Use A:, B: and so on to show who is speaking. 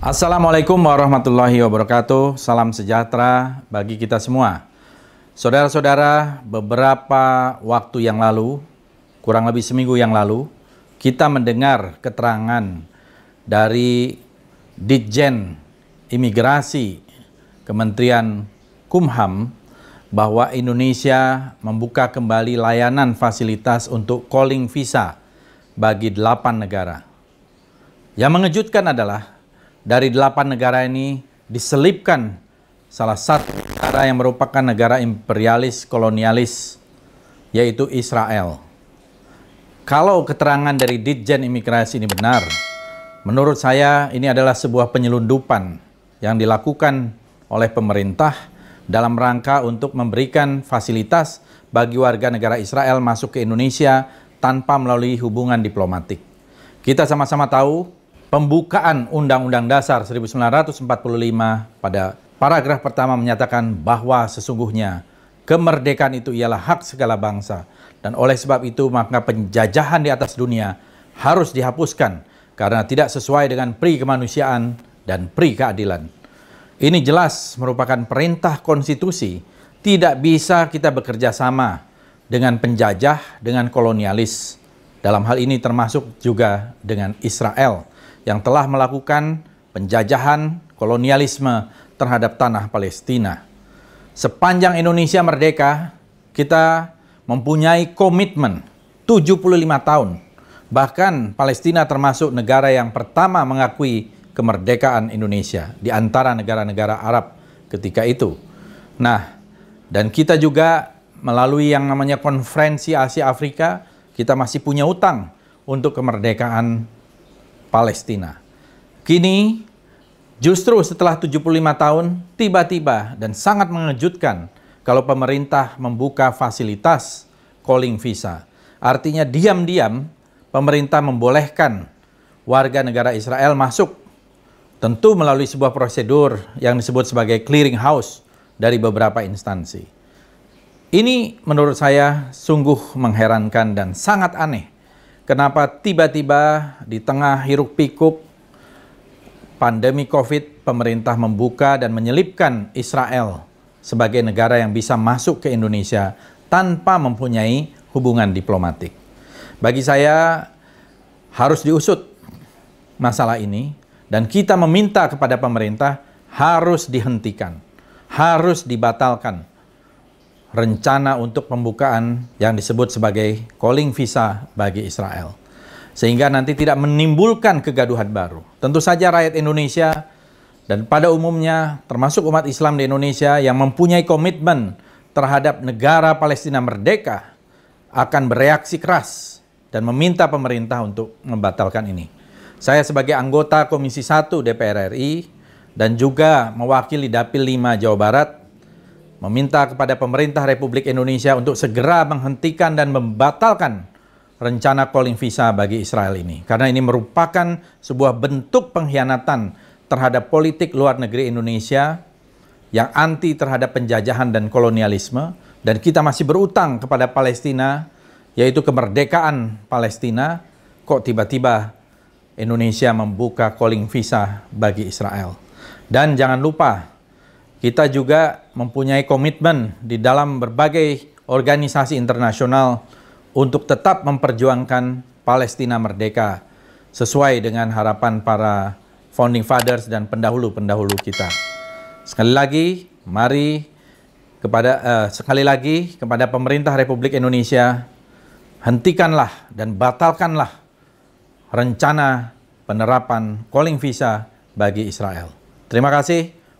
A: Assalamualaikum warahmatullahi wabarakatuh. Salam sejahtera bagi kita semua. Saudara-saudara, beberapa waktu yang lalu, kurang lebih seminggu yang lalu, kita mendengar keterangan dari Ditjen Imigrasi Kementerian Kumham bahwa Indonesia membuka kembali layanan fasilitas untuk calling visa bagi delapan negara. Yang mengejutkan adalah dari delapan negara ini diselipkan salah satu negara yang merupakan negara imperialis kolonialis yaitu Israel. Kalau keterangan dari Ditjen Imigrasi ini benar, menurut saya ini adalah sebuah penyelundupan yang dilakukan oleh pemerintah dalam rangka untuk memberikan fasilitas bagi warga negara Israel masuk ke Indonesia tanpa melalui hubungan diplomatik. Kita sama-sama tahu pembukaan Undang-Undang Dasar 1945 pada paragraf pertama menyatakan bahwa sesungguhnya kemerdekaan itu ialah hak segala bangsa dan oleh sebab itu maka penjajahan di atas dunia harus dihapuskan karena tidak sesuai dengan pri kemanusiaan dan pri keadilan. Ini jelas merupakan perintah konstitusi, tidak bisa kita bekerja sama dengan penjajah, dengan kolonialis. Dalam hal ini termasuk juga dengan Israel yang telah melakukan penjajahan kolonialisme terhadap tanah Palestina. Sepanjang Indonesia merdeka, kita mempunyai komitmen 75 tahun. Bahkan Palestina termasuk negara yang pertama mengakui kemerdekaan Indonesia di antara negara-negara Arab ketika itu. Nah, dan kita juga melalui yang namanya konferensi Asia Afrika, kita masih punya utang untuk kemerdekaan Palestina. Kini justru setelah 75 tahun tiba-tiba dan sangat mengejutkan kalau pemerintah membuka fasilitas calling visa. Artinya diam-diam pemerintah membolehkan warga negara Israel masuk tentu melalui sebuah prosedur yang disebut sebagai clearing house dari beberapa instansi. Ini menurut saya sungguh mengherankan dan sangat aneh Kenapa tiba-tiba di tengah hiruk pikuk pandemi COVID, pemerintah membuka dan menyelipkan Israel sebagai negara yang bisa masuk ke Indonesia tanpa mempunyai hubungan diplomatik. Bagi saya harus diusut masalah ini dan kita meminta kepada pemerintah harus dihentikan, harus dibatalkan rencana untuk pembukaan yang disebut sebagai calling visa bagi Israel. Sehingga nanti tidak menimbulkan kegaduhan baru. Tentu saja rakyat Indonesia dan pada umumnya termasuk umat Islam di Indonesia yang mempunyai komitmen terhadap negara Palestina merdeka akan bereaksi keras dan meminta pemerintah untuk membatalkan ini. Saya sebagai anggota Komisi 1 DPR RI dan juga mewakili Dapil 5 Jawa Barat meminta kepada pemerintah Republik Indonesia untuk segera menghentikan dan membatalkan rencana calling visa bagi Israel ini. Karena ini merupakan sebuah bentuk pengkhianatan terhadap politik luar negeri Indonesia yang anti terhadap penjajahan dan kolonialisme dan kita masih berutang kepada Palestina yaitu kemerdekaan Palestina kok tiba-tiba Indonesia membuka calling visa bagi Israel. Dan jangan lupa kita juga mempunyai komitmen di dalam berbagai organisasi internasional untuk tetap memperjuangkan Palestina merdeka sesuai dengan harapan para founding fathers dan pendahulu-pendahulu kita. Sekali lagi, mari kepada uh, sekali lagi kepada pemerintah Republik Indonesia hentikanlah dan batalkanlah rencana penerapan calling visa bagi Israel. Terima kasih.